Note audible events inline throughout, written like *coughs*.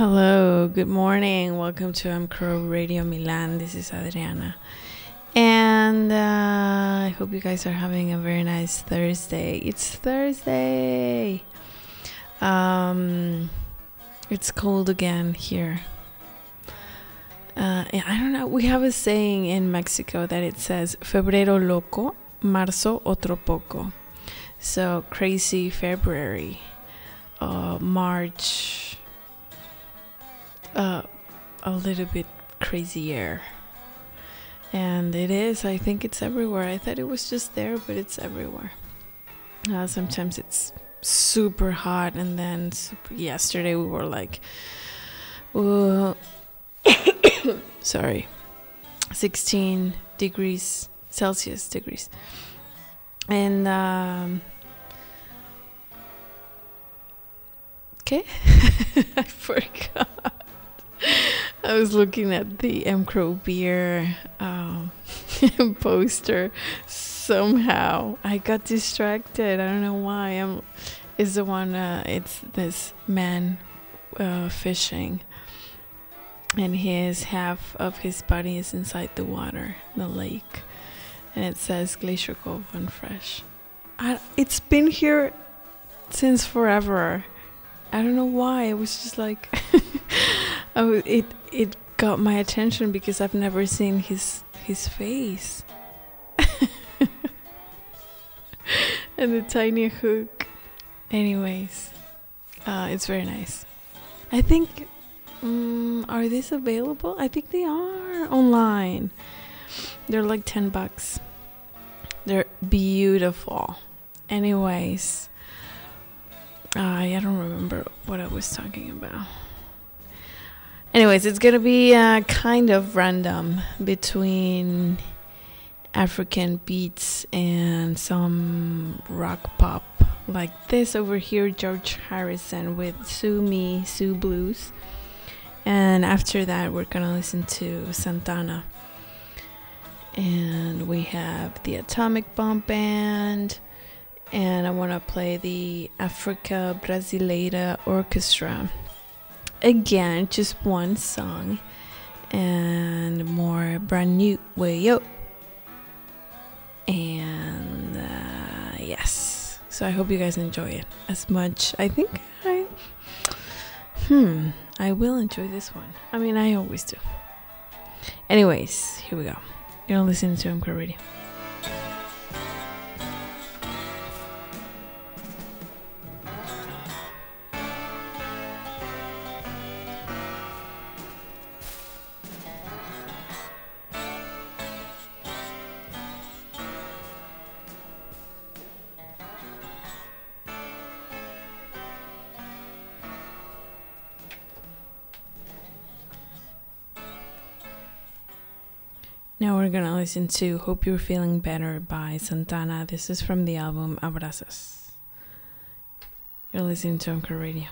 Hello, good morning. Welcome to M Crow Radio Milan. This is Adriana. And uh, I hope you guys are having a very nice Thursday. It's Thursday. Um, it's cold again here. Uh, I don't know. We have a saying in Mexico that it says Febrero loco, marzo otro poco. So crazy February, uh, March, uh, a little bit crazier. And it is, I think it's everywhere. I thought it was just there, but it's everywhere. Uh, sometimes it's super hot, and then super, yesterday we were like, uh, *coughs* sorry, 16 degrees Celsius degrees. And, um, okay, *laughs* I forgot. *laughs* I was looking at the M Crow beer um, *laughs* poster. Somehow I got distracted. I don't know why. I'm. Is the one? Uh, it's this man uh, fishing, and his half of his body is inside the water, the lake, and it says Glacier Cove and Fresh. I, it's been here since forever. I don't know why. It was just like. *laughs* oh, it it got my attention because I've never seen his his face. *laughs* and the tiny hook. Anyways, uh, it's very nice. I think, um, are these available? I think they are online. They're like 10 bucks. They're beautiful. Anyways, I don't remember what I was talking about. Anyways, it's gonna be uh, kind of random between African beats and some rock pop like this over here George Harrison with Sue Me Sue Blues. And after that we're gonna listen to Santana. And we have the Atomic Bomb Band and I want to play the Africa Brasileira Orchestra. Again just one song. And more brand new. Way up and uh, yes. So i hope you guys enjoy it as much. I think i hmm i will enjoy this one. I mean i always do. Anyways here we go. You're listening to M Crow radio Now we're gonna listen to Hope You're Feeling Better by Santana. This is from the album Abraxas. You're listening to Anchor Radio.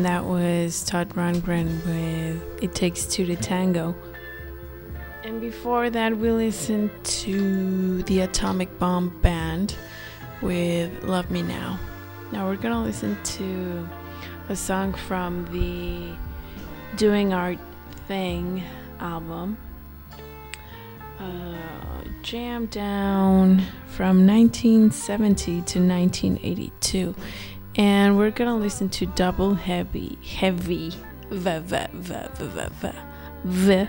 And that was Todd Rundgren with It Takes Two to Tango. And before that, we listened to the Atomic Bomb Band with Love Me Now. Now we're gonna listen to a song from the Doing Our Thing album. Uh, Jam Down from 1970 to 1982 and we're gonna listen to double heavy heavy v v v v v v, v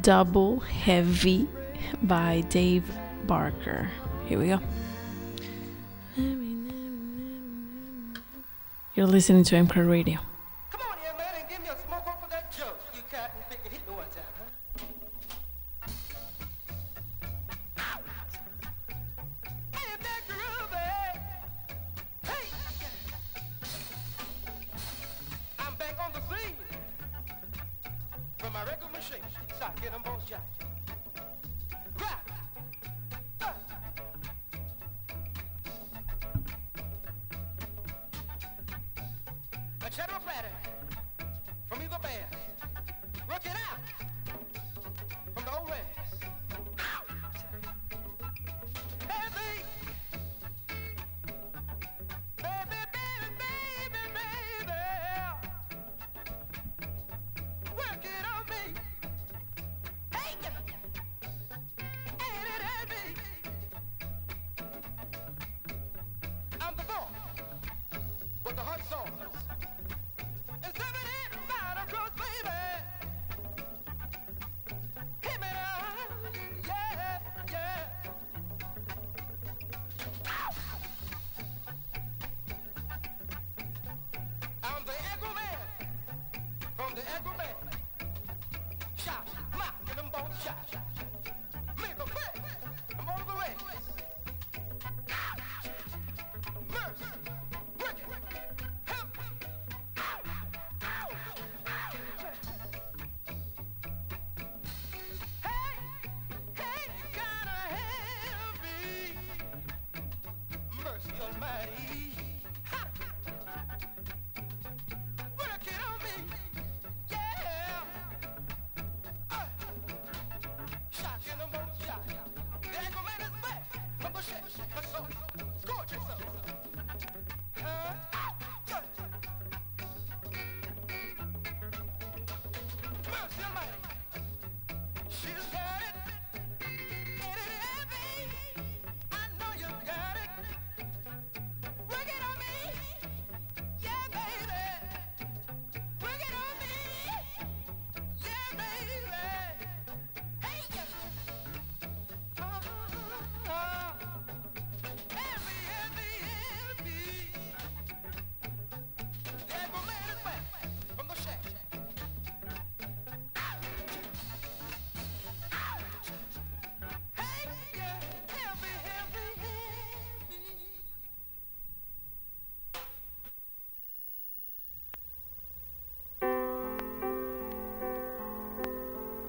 double heavy by dave barker. Here we go. You're listening to mcr radio the hot sauce. And serve it in baby. Hit me now, yeah, yeah. I'm the Echo Man from the Echo Man.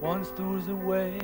once throws way.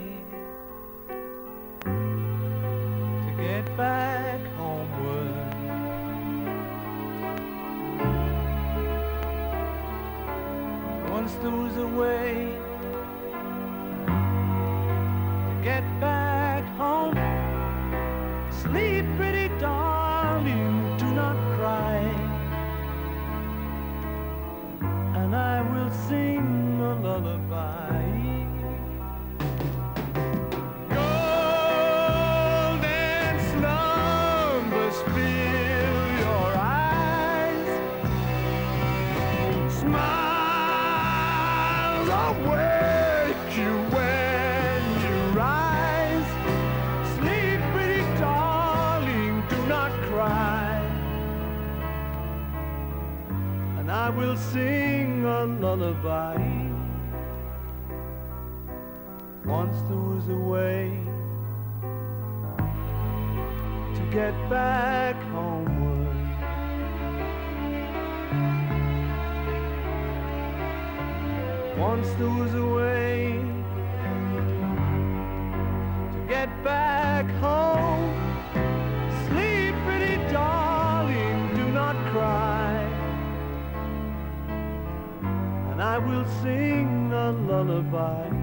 get back homeward. Once there was a way to get back home. Sleep, pretty darling, do not cry. And I will sing a lullaby.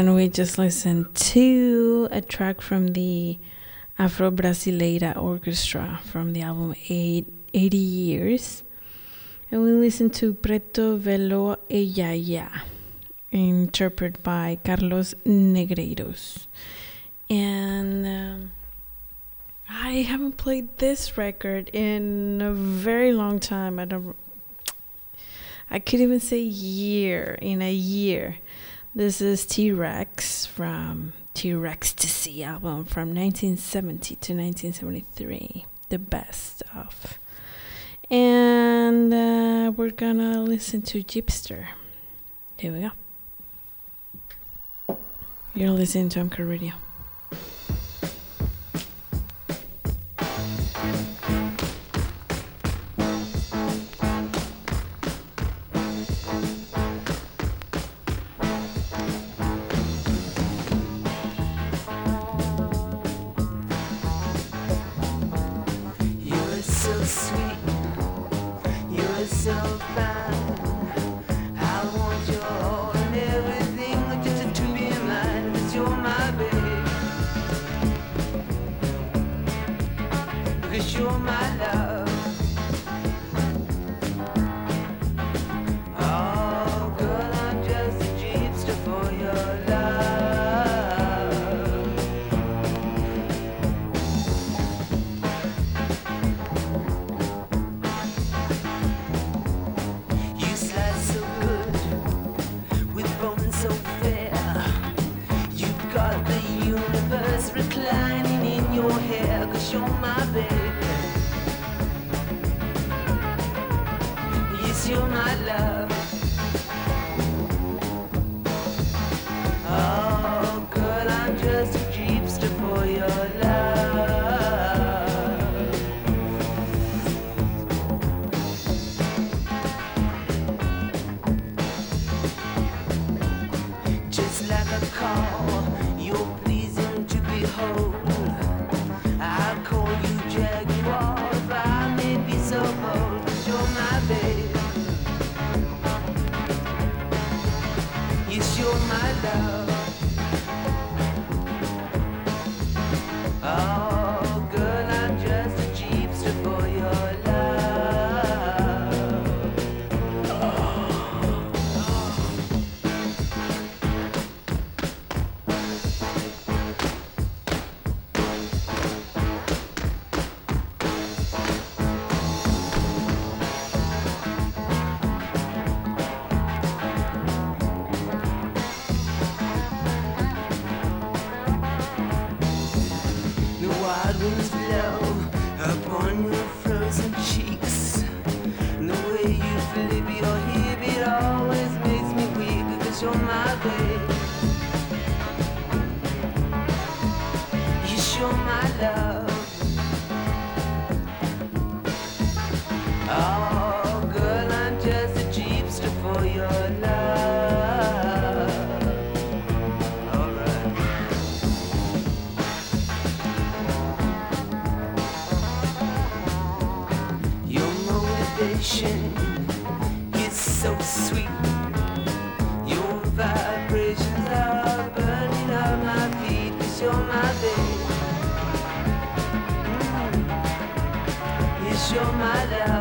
And we just listened to a track from the Afro Brasileira Orchestra from the album Eight, 80 Years. And we listened to Preto Velo e ya interpreted by Carlos Negreiros. And um, I haven't played this record in a very long time. I don't. I could even say year in a year. This is T Rex from T Rextasy album from 1970 to 1973. The best of. And uh, we're gonna listen to Jeepster. Here we go. You're listening to M Crow Radio. you're my love. you're my love.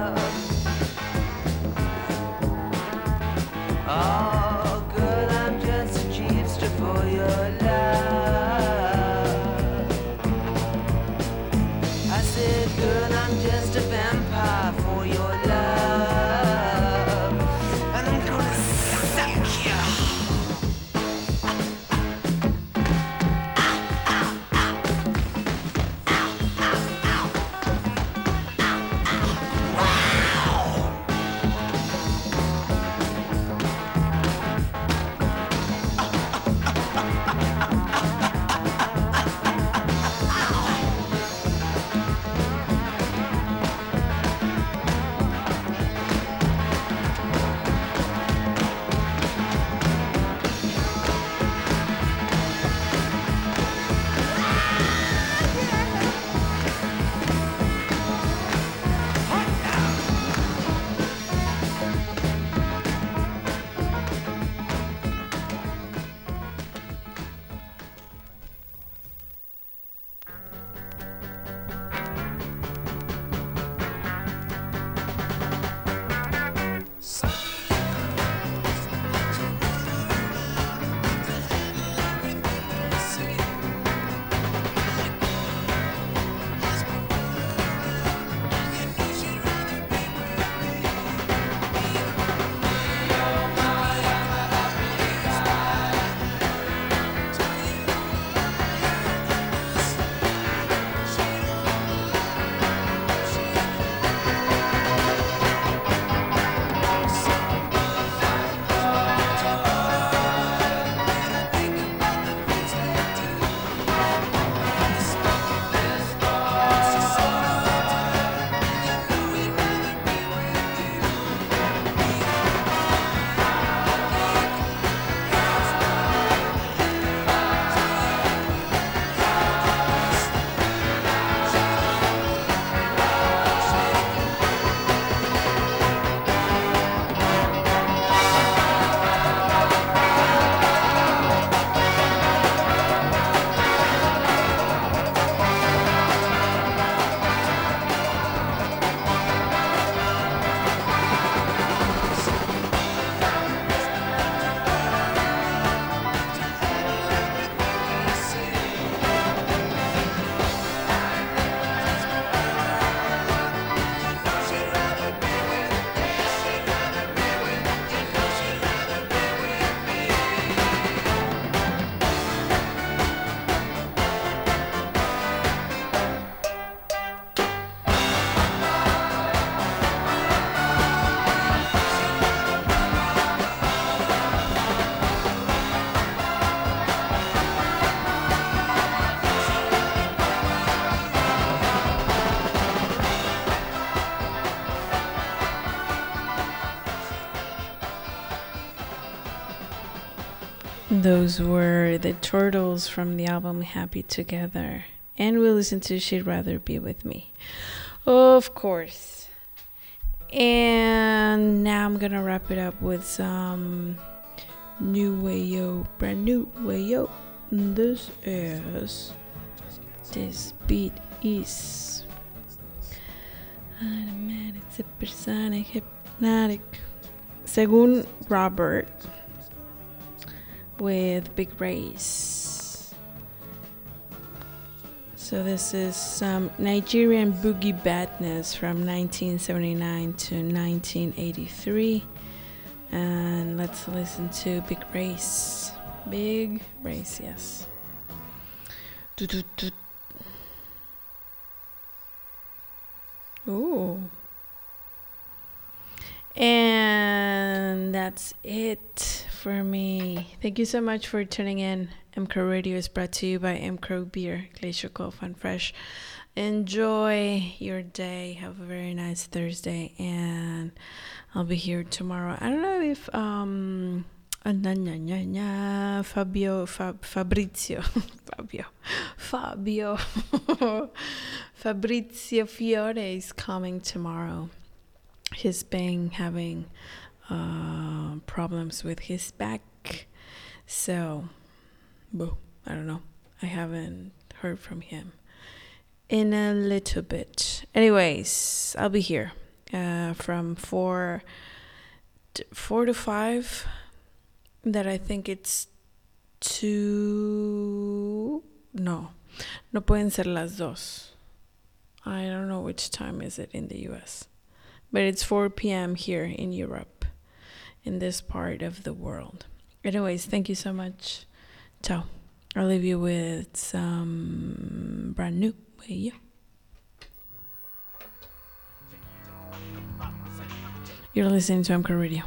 Those were the Turtles from the album Happy Together. And we listened to She'd Rather Be With Me. Of course. And now I'm gonna wrap it up with some new wayo, brand new way wayo. This is this beat is automatic, supersonic, hypnotic. Según Robert, with Big Race. So this is some Nigerian boogie badness from 1979 to 1983. And let's listen to Big Race. Big Race, yes. Do, do, do. Ooh. And that's it for me. Thank you so much for tuning in. M Crow Radio is brought to you by M Crow Beer, Glacier Cove and Fresh. Enjoy your day. Have a very nice Thursday, and I'll be here tomorrow. I don't know if um uh, Fabio Fab, Fabrizio *laughs* Fabio Fabio *laughs* Fabrizio Fiore is coming tomorrow. He's been having uh, problems with his back, so boo, I don't know. I haven't heard from him in a little bit. Anyways, I'll be here uh, from four, to, four to five. That I think it's two. No, no pueden ser las dos. I don't know which time is it in the U.S., but it's 4 p.m. here in Europe, in this part of the world. Anyways, thank you so much. Ciao. I'll leave you with some brand new. Yeah. You're listening to M Crow Radio.